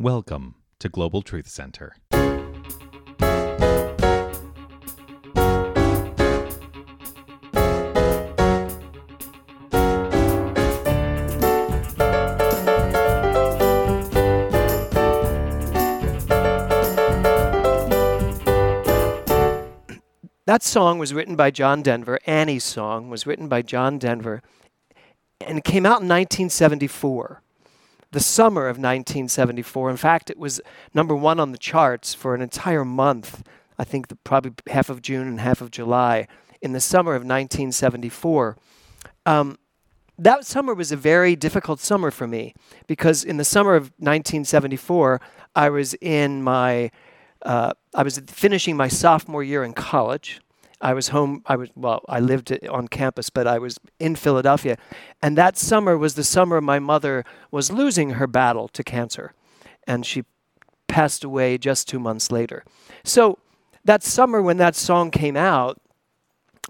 Welcome to Global Truth Center. That song was written by John Denver. Annie's song was written by John Denver, and it came out in 1974, the summer of 1974. In fact, it was number one on the charts for an entire month. I think the, probably half of June and half of July in the summer of 1974. Um, that summer was a very difficult summer for me because in the summer of 1974, I was in my uh, I was finishing my sophomore year in college. I was home. I was well. I lived on campus, but I was in Philadelphia, and that summer was the summer my mother was losing her battle to cancer, and she passed away just two months later. So that summer, when that song came out,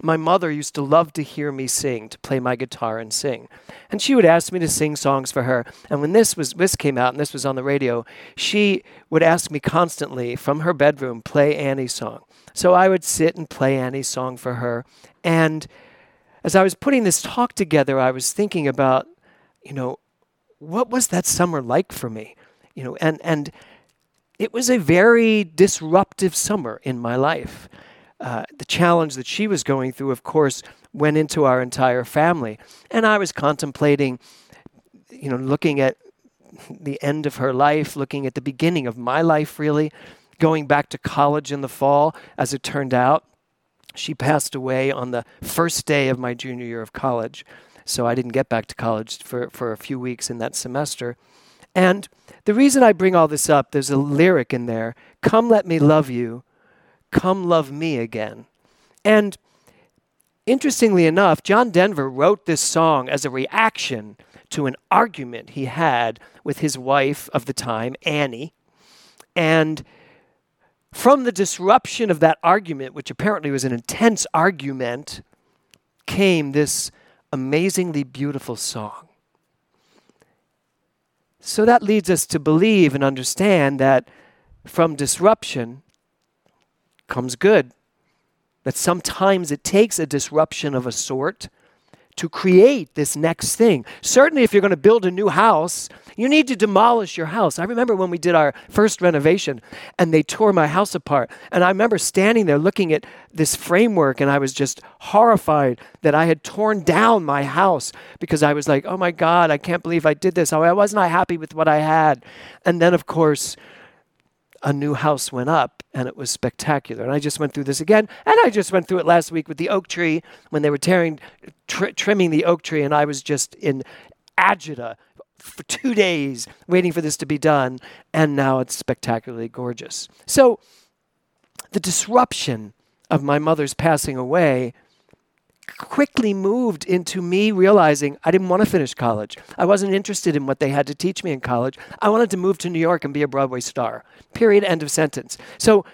my mother used to love to hear me sing, to play my guitar and sing. And she would ask me to sing songs for her. And when this was this came out and this was on the radio, she would ask me constantly from her bedroom, play Annie's song. So I would sit and play Annie's song for her. And as I was putting this talk together, I was thinking about, you know, what was that summer like for me? You know, and and it was a very disruptive summer in my life. Uh, the challenge that she was going through, of course, went into our entire family. And I was contemplating, you know, looking at the end of her life, looking at the beginning of my life, really, going back to college in the fall. As it turned out, she passed away on the first day of my junior year of college. So I didn't get back to college for, for a few weeks in that semester. And the reason I bring all this up, there's a lyric in there Come, let me love you Come Love Me Again. And interestingly enough, John Denver wrote this song as a reaction to an argument he had with his wife of the time, Annie. And from the disruption of that argument, which apparently was an intense argument, came this amazingly beautiful song. So that leads us to believe and understand that from disruption, comes good. That sometimes it takes a disruption of a sort to create this next thing. Certainly, if you're going to build a new house, you need to demolish your house. I remember when we did our first renovation and they tore my house apart. And I remember standing there looking at this framework and I was just horrified that I had torn down my house because I was like, oh my God, I can't believe I did this. Oh, I wasn't happy with what I had. And then, of course, a new house went up and it was spectacular. And I just went through this again. And I just went through it last week with the oak tree when they were tearing, tr- trimming the oak tree. And I was just in agita for two days waiting for this to be done. And now it's spectacularly gorgeous. So the disruption of my mother's passing away quickly moved into me realizing I didn't want to finish college. I wasn't interested in what they had to teach me in college. I wanted to move to New York and be a Broadway star. Period. End of sentence. So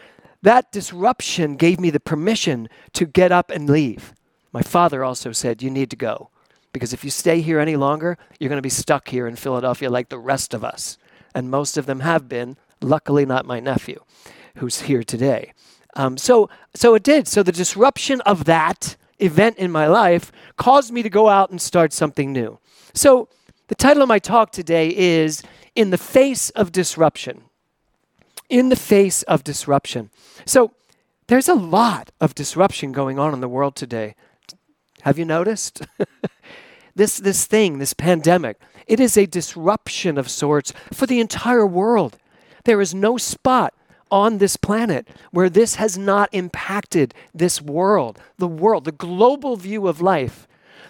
that disruption gave me the permission to get up and leave. My father also said, You need to go. Because if you stay here any longer, you're going to be stuck here in Philadelphia like the rest of us. And most of them have been, luckily, not my nephew, who's here today. Um, so, so it did. So the disruption of that event in my life caused me to go out and start something new. So, the title of my talk today is In the Face of Disruption. In the Face of Disruption. So, there's a lot of disruption going on in the world today. Have you noticed? this, this thing, this pandemic, it is a disruption of sorts for the entire world. There is no spot on this planet where this has not impacted this world, the world, the global view of life.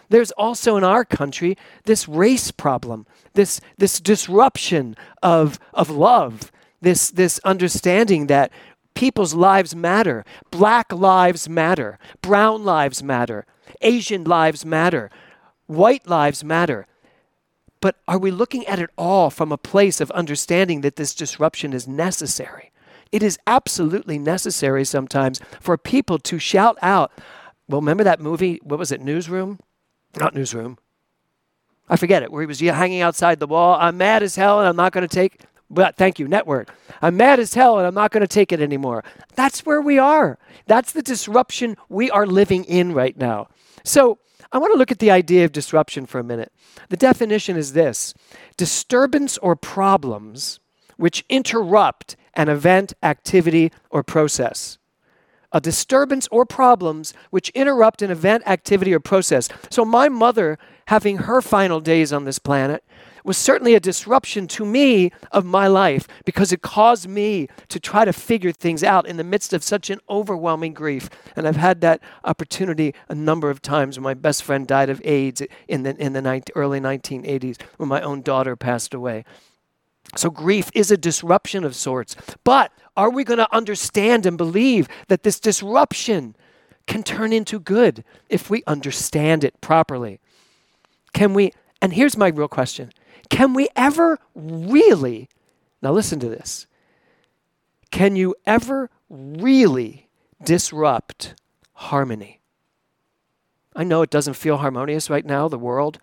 There's also in our country this race problem, this, this disruption of, of love, this, this understanding that people's lives matter. Black lives matter. Brown lives matter. Asian lives matter. White lives matter. But are we looking at it all from a place of understanding that this disruption is necessary? It is absolutely necessary sometimes for people to shout out. Well, remember that movie? What was it? Newsroom? Not Newsroom. I forget it, where he was hanging outside the wall. I'm mad as hell and I'm not going to take. but thank you, network. I'm mad as hell and I'm not going to take it anymore. That's where we are. That's the disruption we are living in right now. So I want to look at the idea of disruption for a minute. The definition is this disturbance or problems which interrupt an event, activity, or process. A disturbance or problems which interrupt an event, activity, or process. So, my mother having her final days on this planet was certainly a disruption to me of my life because it caused me to try to figure things out in the midst of such an overwhelming grief. And I've had that opportunity a number of times when my best friend died of AIDS in the, in the 19, early 1980s, when my own daughter passed away. So, grief is a disruption of sorts. But are we going to understand and believe that this disruption can turn into good if we understand it properly? Can we? And here's my real question Can we ever really, now listen to this, can you ever really disrupt harmony? I know it doesn't feel harmonious right now, the world.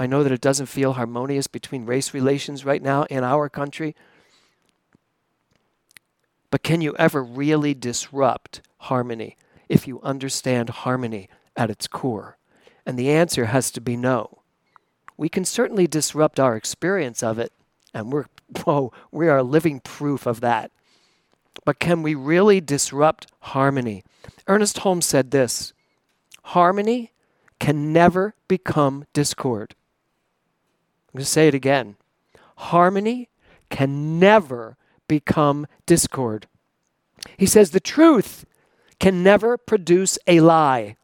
I know that it doesn't feel harmonious between race relations right now in our country. But can you ever really disrupt harmony if you understand harmony at its core? And the answer has to be no we can certainly disrupt our experience of it, and we're whoa, we are living proof of that. But can we really disrupt harmony? Ernest Holmes said this harmony can never become discord. I'm going to say it again. Harmony can never become discord. He says the truth can never produce a lie.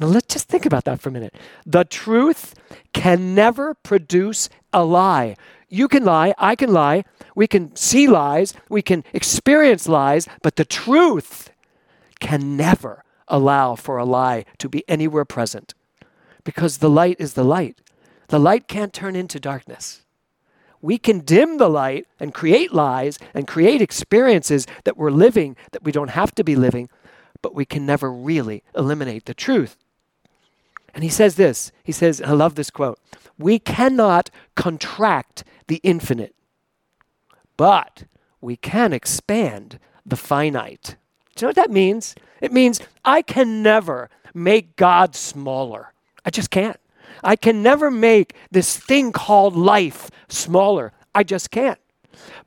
Now let's just think about that for a minute. The truth can never produce a lie. You can lie, I can lie, we can see lies, we can experience lies, but the truth can never allow for a lie to be anywhere present because the light is the light. The light can't turn into darkness. We can dim the light and create lies and create experiences that we're living that we don't have to be living, but we can never really eliminate the truth. And he says this he says, I love this quote we cannot contract the infinite, but we can expand the finite. Do you know what that means? It means I can never make God smaller. I just can't. I can never make this thing called life smaller. I just can't.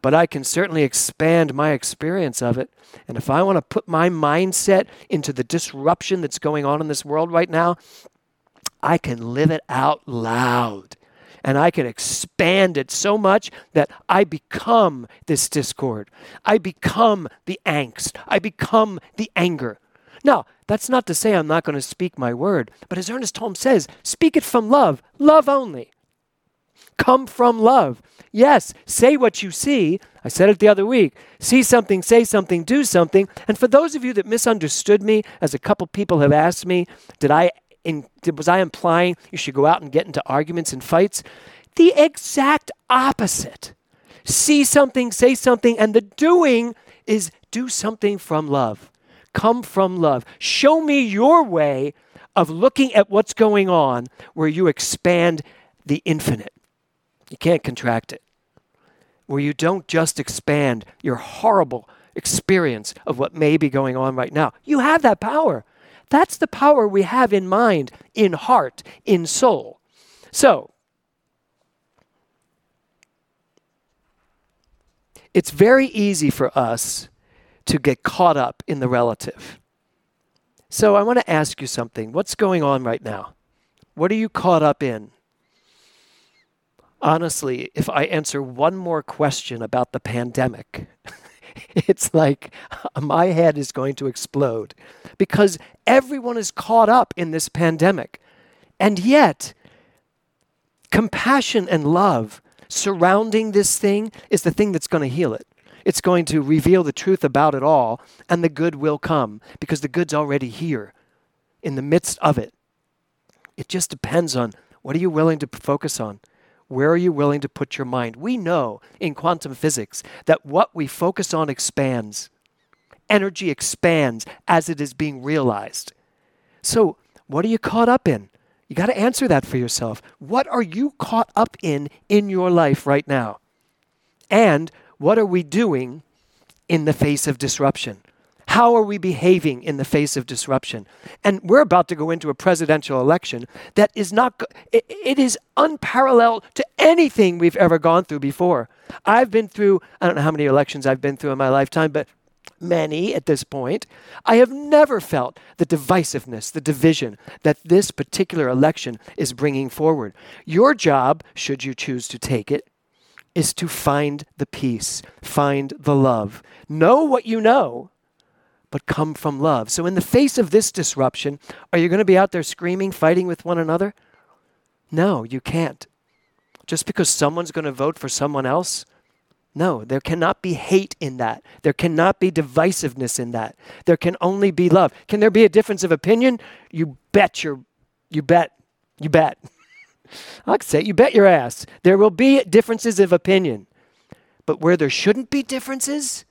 But I can certainly expand my experience of it. And if I want to put my mindset into the disruption that's going on in this world right now, I can live it out loud and I can expand it so much that I become this discord. I become the angst. I become the anger. Now, that's not to say I'm not going to speak my word, but as Ernest Holmes says, speak it from love, love only. Come from love. Yes, say what you see. I said it the other week. See something, say something, do something. And for those of you that misunderstood me, as a couple people have asked me, did I in, was I implying you should go out and get into arguments and fights? The exact opposite. See something, say something, and the doing is do something from love. Come from love. Show me your way of looking at what's going on where you expand the infinite. You can't contract it. Where you don't just expand your horrible experience of what may be going on right now. You have that power. That's the power we have in mind, in heart, in soul. So, it's very easy for us to get caught up in the relative. So, I want to ask you something. What's going on right now? What are you caught up in? Honestly, if I answer one more question about the pandemic, it's like my head is going to explode because everyone is caught up in this pandemic. And yet, compassion and love surrounding this thing is the thing that's going to heal it. It's going to reveal the truth about it all, and the good will come because the good's already here in the midst of it. It just depends on what are you willing to focus on? Where are you willing to put your mind? We know in quantum physics that what we focus on expands. Energy expands as it is being realized. So, what are you caught up in? You got to answer that for yourself. What are you caught up in in your life right now? And what are we doing in the face of disruption? How are we behaving in the face of disruption? And we're about to go into a presidential election that is not, it, it is unparalleled to anything we've ever gone through before. I've been through, I don't know how many elections I've been through in my lifetime, but many at this point. I have never felt the divisiveness, the division that this particular election is bringing forward. Your job, should you choose to take it, is to find the peace, find the love. Know what you know, but come from love. So, in the face of this disruption, are you going to be out there screaming, fighting with one another? No, you can't. Just because someone's going to vote for someone else, no, there cannot be hate in that. There cannot be divisiveness in that. There can only be love. Can there be a difference of opinion? You bet your, you bet, you bet. I could say, you bet your ass. There will be differences of opinion. But where there shouldn't be differences,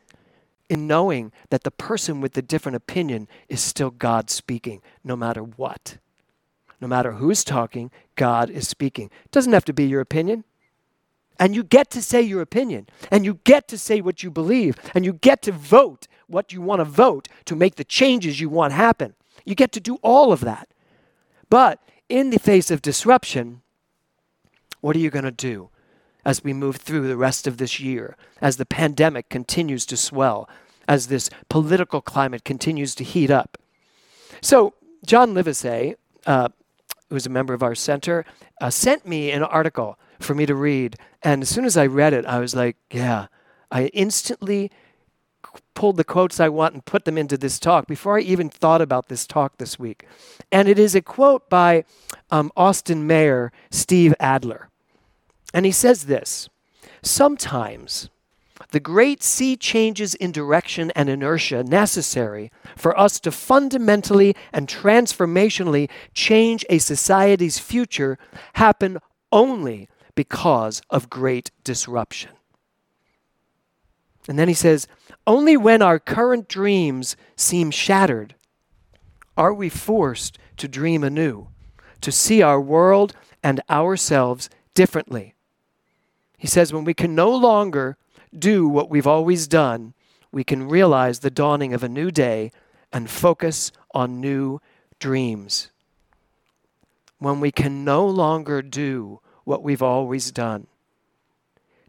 in knowing that the person with the different opinion is still God speaking, no matter what. No matter who's talking, God is speaking. It doesn't have to be your opinion. And you get to say your opinion, and you get to say what you believe, and you get to vote what you want to vote to make the changes you want happen. You get to do all of that. But in the face of disruption, what are you going to do as we move through the rest of this year, as the pandemic continues to swell, as this political climate continues to heat up? So, John Livesay, uh, who's a member of our center, uh, sent me an article for me to read. And as soon as I read it, I was like, yeah, I instantly pulled the quotes I want and put them into this talk before I even thought about this talk this week. And it is a quote by um, Austin Mayor Steve Adler. And he says this Sometimes the great sea changes in direction and inertia necessary for us to fundamentally and transformationally change a society's future happen only because of great disruption. And then he says, only when our current dreams seem shattered are we forced to dream anew, to see our world and ourselves differently. He says, when we can no longer do what we've always done, we can realize the dawning of a new day and focus on new dreams. When we can no longer do what we've always done.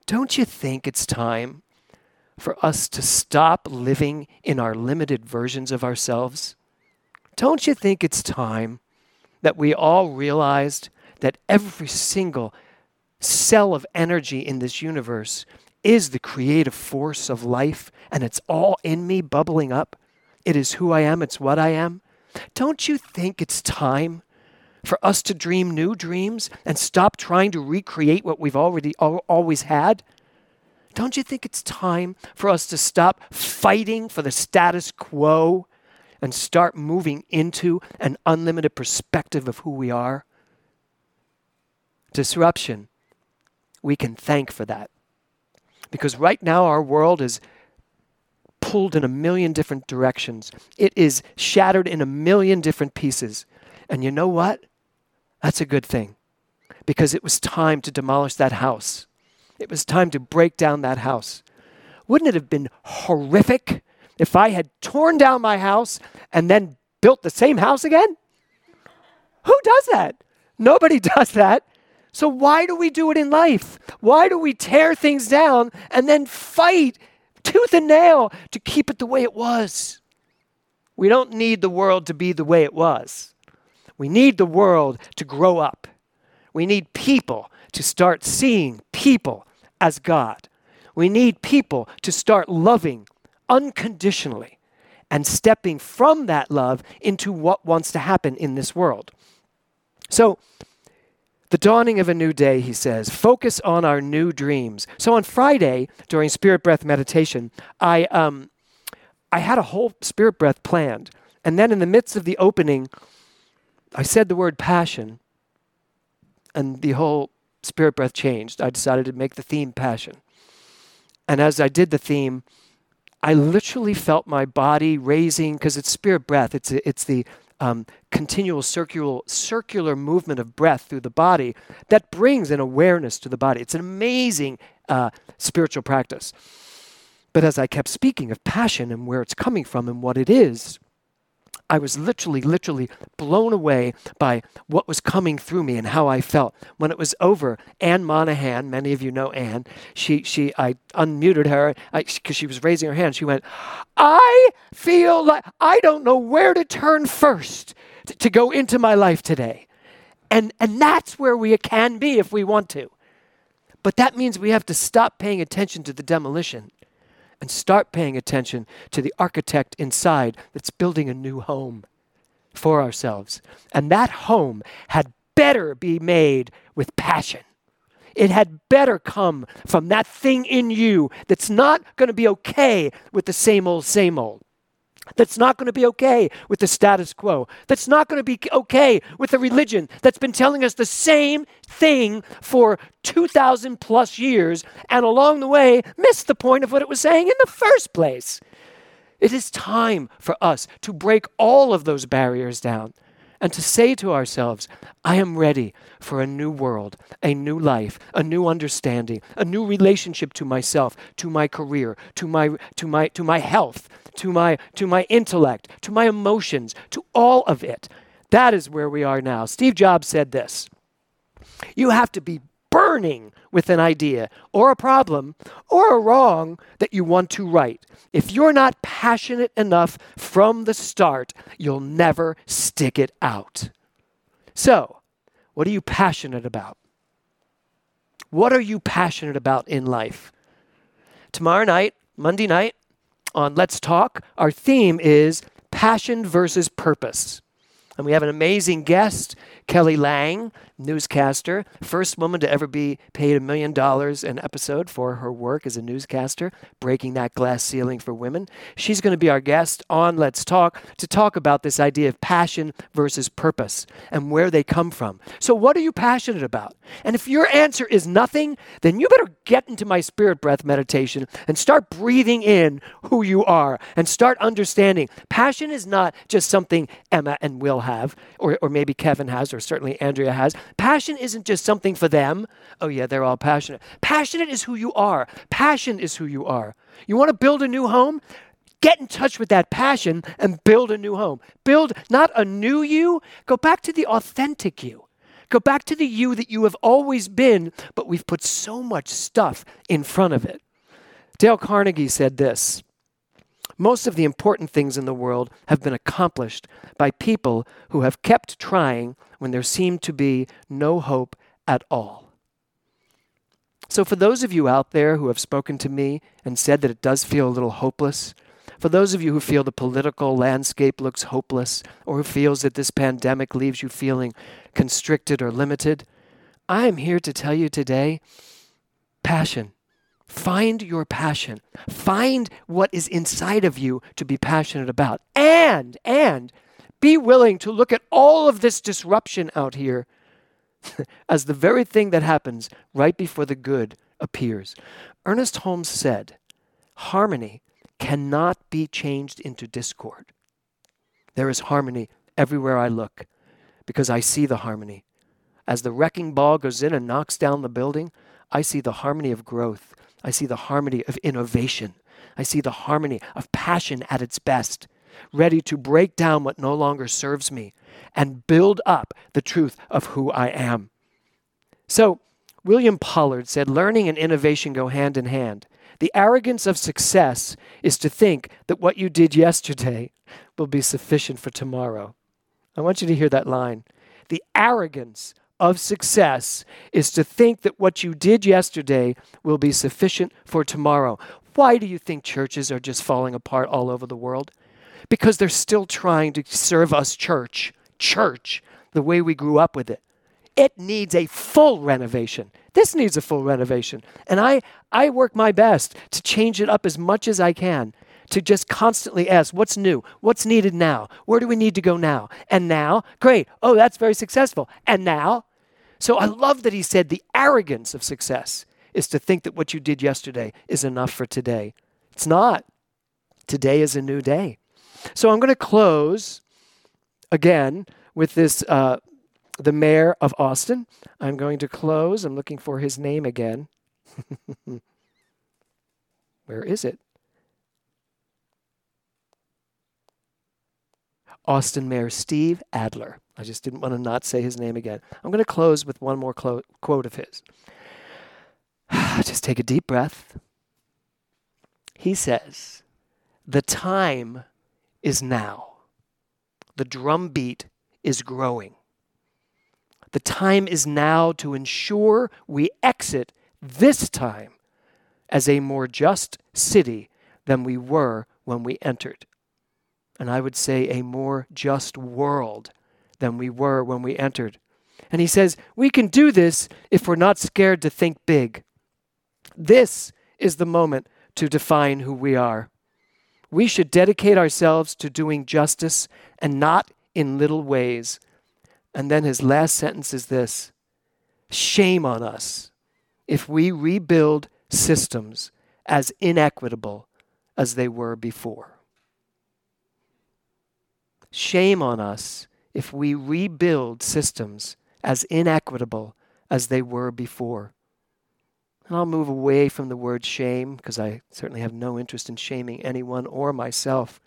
Don't you think it's time for us to stop living in our limited versions of ourselves? Don't you think it's time that we all realized that every single cell of energy in this universe is the creative force of life and it's all in me bubbling up? It is who I am, it's what I am. Don't you think it's time for us to dream new dreams and stop trying to recreate what we've already always had? Don't you think it's time for us to stop fighting for the status quo and start moving into an unlimited perspective of who we are? Disruption, we can thank for that. Because right now our world is pulled in a million different directions. It is shattered in a million different pieces. And you know what? That's a good thing because it was time to demolish that house. It was time to break down that house. Wouldn't it have been horrific if I had torn down my house and then built the same house again? Who does that? Nobody does that. So, why do we do it in life? Why do we tear things down and then fight tooth and nail to keep it the way it was? We don't need the world to be the way it was. We need the world to grow up. We need people to start seeing people as God. We need people to start loving unconditionally and stepping from that love into what wants to happen in this world. So, the dawning of a new day, he says, focus on our new dreams. So on Friday, during Spirit Breath meditation, I, um, I had a whole Spirit Breath planned. And then in the midst of the opening, I said the word passion, and the whole spirit breath changed. I decided to make the theme passion. And as I did the theme, I literally felt my body raising because it's spirit breath. It's it's the um, continual circular, circular movement of breath through the body that brings an awareness to the body. It's an amazing uh, spiritual practice. But as I kept speaking of passion and where it's coming from and what it is, I was literally, literally blown away by what was coming through me and how I felt. When it was over, Anne Monahan, many of you know Anne, she, she, I unmuted her because she was raising her hand. She went, I feel like I don't know where to turn first to, to go into my life today. And, and that's where we can be if we want to. But that means we have to stop paying attention to the demolition and start paying attention to the architect inside that's building a new home for ourselves. And that home had better be made with passion. It had better come from that thing in you that's not going to be okay with the same old, same old that's not going to be okay with the status quo, that's not going to be okay with the religion that's been telling us the same thing for 2,000 plus years and along the way missed the point of what it was saying in the first place. It is time for us to break all of those barriers down and to say to ourselves, I am ready for a new world, a new life, a new understanding, a new relationship to myself, to my career, to my, to my, to my health, to my, to my intellect, to my emotions, to all of it. That is where we are now. Steve Jobs said this You have to be burning with an idea or a problem or a wrong that you want to right. If you're not passionate enough from the start, you'll never stick it out. So, what are you passionate about? What are you passionate about in life? Tomorrow night, Monday night, on Let's Talk, our theme is passion versus purpose. And we have an amazing guest, Kelly Lang, newscaster, first woman to ever be paid a million dollars an episode for her work as a newscaster, breaking that glass ceiling for women. She's going to be our guest on Let's Talk to talk about this idea of passion versus purpose and where they come from. So, what are you passionate about? And if your answer is nothing, then you better get into my spirit breath meditation and start breathing in who you are and start understanding. Passion is not just something Emma and Will have, or, or maybe Kevin has, or certainly Andrea has. Passion isn't just something for them. Oh, yeah, they're all passionate. Passionate is who you are. Passion is who you are. You want to build a new home? Get in touch with that passion and build a new home. Build not a new you, go back to the authentic you. Go back to the you that you have always been, but we've put so much stuff in front of it. Dale Carnegie said this most of the important things in the world have been accomplished by people who have kept trying when there seemed to be no hope at all. So, for those of you out there who have spoken to me and said that it does feel a little hopeless, for those of you who feel the political landscape looks hopeless, or who feels that this pandemic leaves you feeling constricted or limited, I am here to tell you today passion Find your passion. Find what is inside of you to be passionate about. And, and be willing to look at all of this disruption out here as the very thing that happens right before the good appears. Ernest Holmes said, harmony cannot be changed into discord. There is harmony everywhere I look because I see the harmony. As the wrecking ball goes in and knocks down the building, I see the harmony of growth. I see the harmony of innovation. I see the harmony of passion at its best, ready to break down what no longer serves me and build up the truth of who I am. So, William Pollard said learning and innovation go hand in hand. The arrogance of success is to think that what you did yesterday will be sufficient for tomorrow. I want you to hear that line. The arrogance of success is to think that what you did yesterday will be sufficient for tomorrow. Why do you think churches are just falling apart all over the world? Because they're still trying to serve us church, church, the way we grew up with it. It needs a full renovation. This needs a full renovation. And I, I work my best to change it up as much as I can to just constantly ask, what's new? What's needed now? Where do we need to go now? And now, great. Oh, that's very successful. And now? So I love that he said the arrogance of success is to think that what you did yesterday is enough for today. It's not. Today is a new day. So I'm going to close again with this uh, the mayor of Austin. I'm going to close. I'm looking for his name again. Where is it? Austin Mayor Steve Adler. I just didn't want to not say his name again. I'm going to close with one more clo- quote of his. just take a deep breath. He says, The time is now. The drumbeat is growing. The time is now to ensure we exit this time as a more just city than we were when we entered. And I would say a more just world than we were when we entered. And he says, we can do this if we're not scared to think big. This is the moment to define who we are. We should dedicate ourselves to doing justice and not in little ways. And then his last sentence is this Shame on us if we rebuild systems as inequitable as they were before. Shame on us if we rebuild systems as inequitable as they were before. And I'll move away from the word shame because I certainly have no interest in shaming anyone or myself.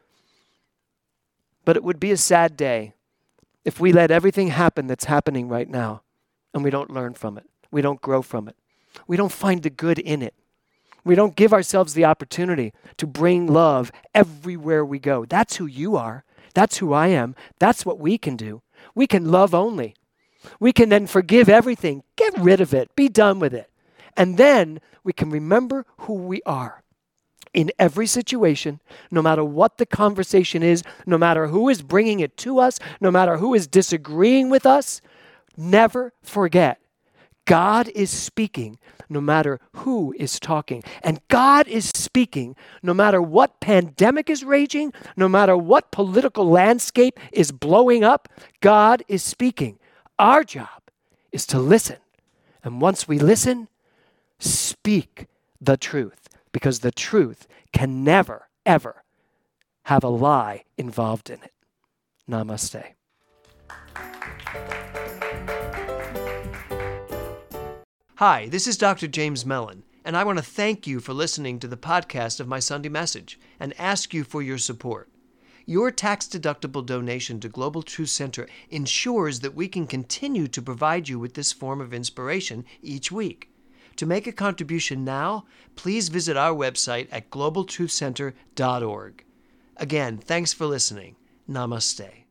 But it would be a sad day if we let everything happen that's happening right now and we don't learn from it. We don't grow from it. We don't find the good in it. We don't give ourselves the opportunity to bring love everywhere we go. That's who you are. That's who I am. That's what we can do. We can love only. We can then forgive everything, get rid of it, be done with it. And then we can remember who we are in every situation, no matter what the conversation is, no matter who is bringing it to us, no matter who is disagreeing with us. Never forget God is speaking no matter who is talking. And God is speaking no matter what pandemic is raging, no matter what political landscape is blowing up. God is speaking. Our job is to listen. And once we listen, speak the truth because the truth can never, ever have a lie involved in it. Namaste. Hi, this is Dr. James Mellon, and I want to thank you for listening to the podcast of my Sunday message and ask you for your support. Your tax deductible donation to Global Truth Center ensures that we can continue to provide you with this form of inspiration each week. To make a contribution now, please visit our website at globaltruthcenter.org. Again, thanks for listening. Namaste.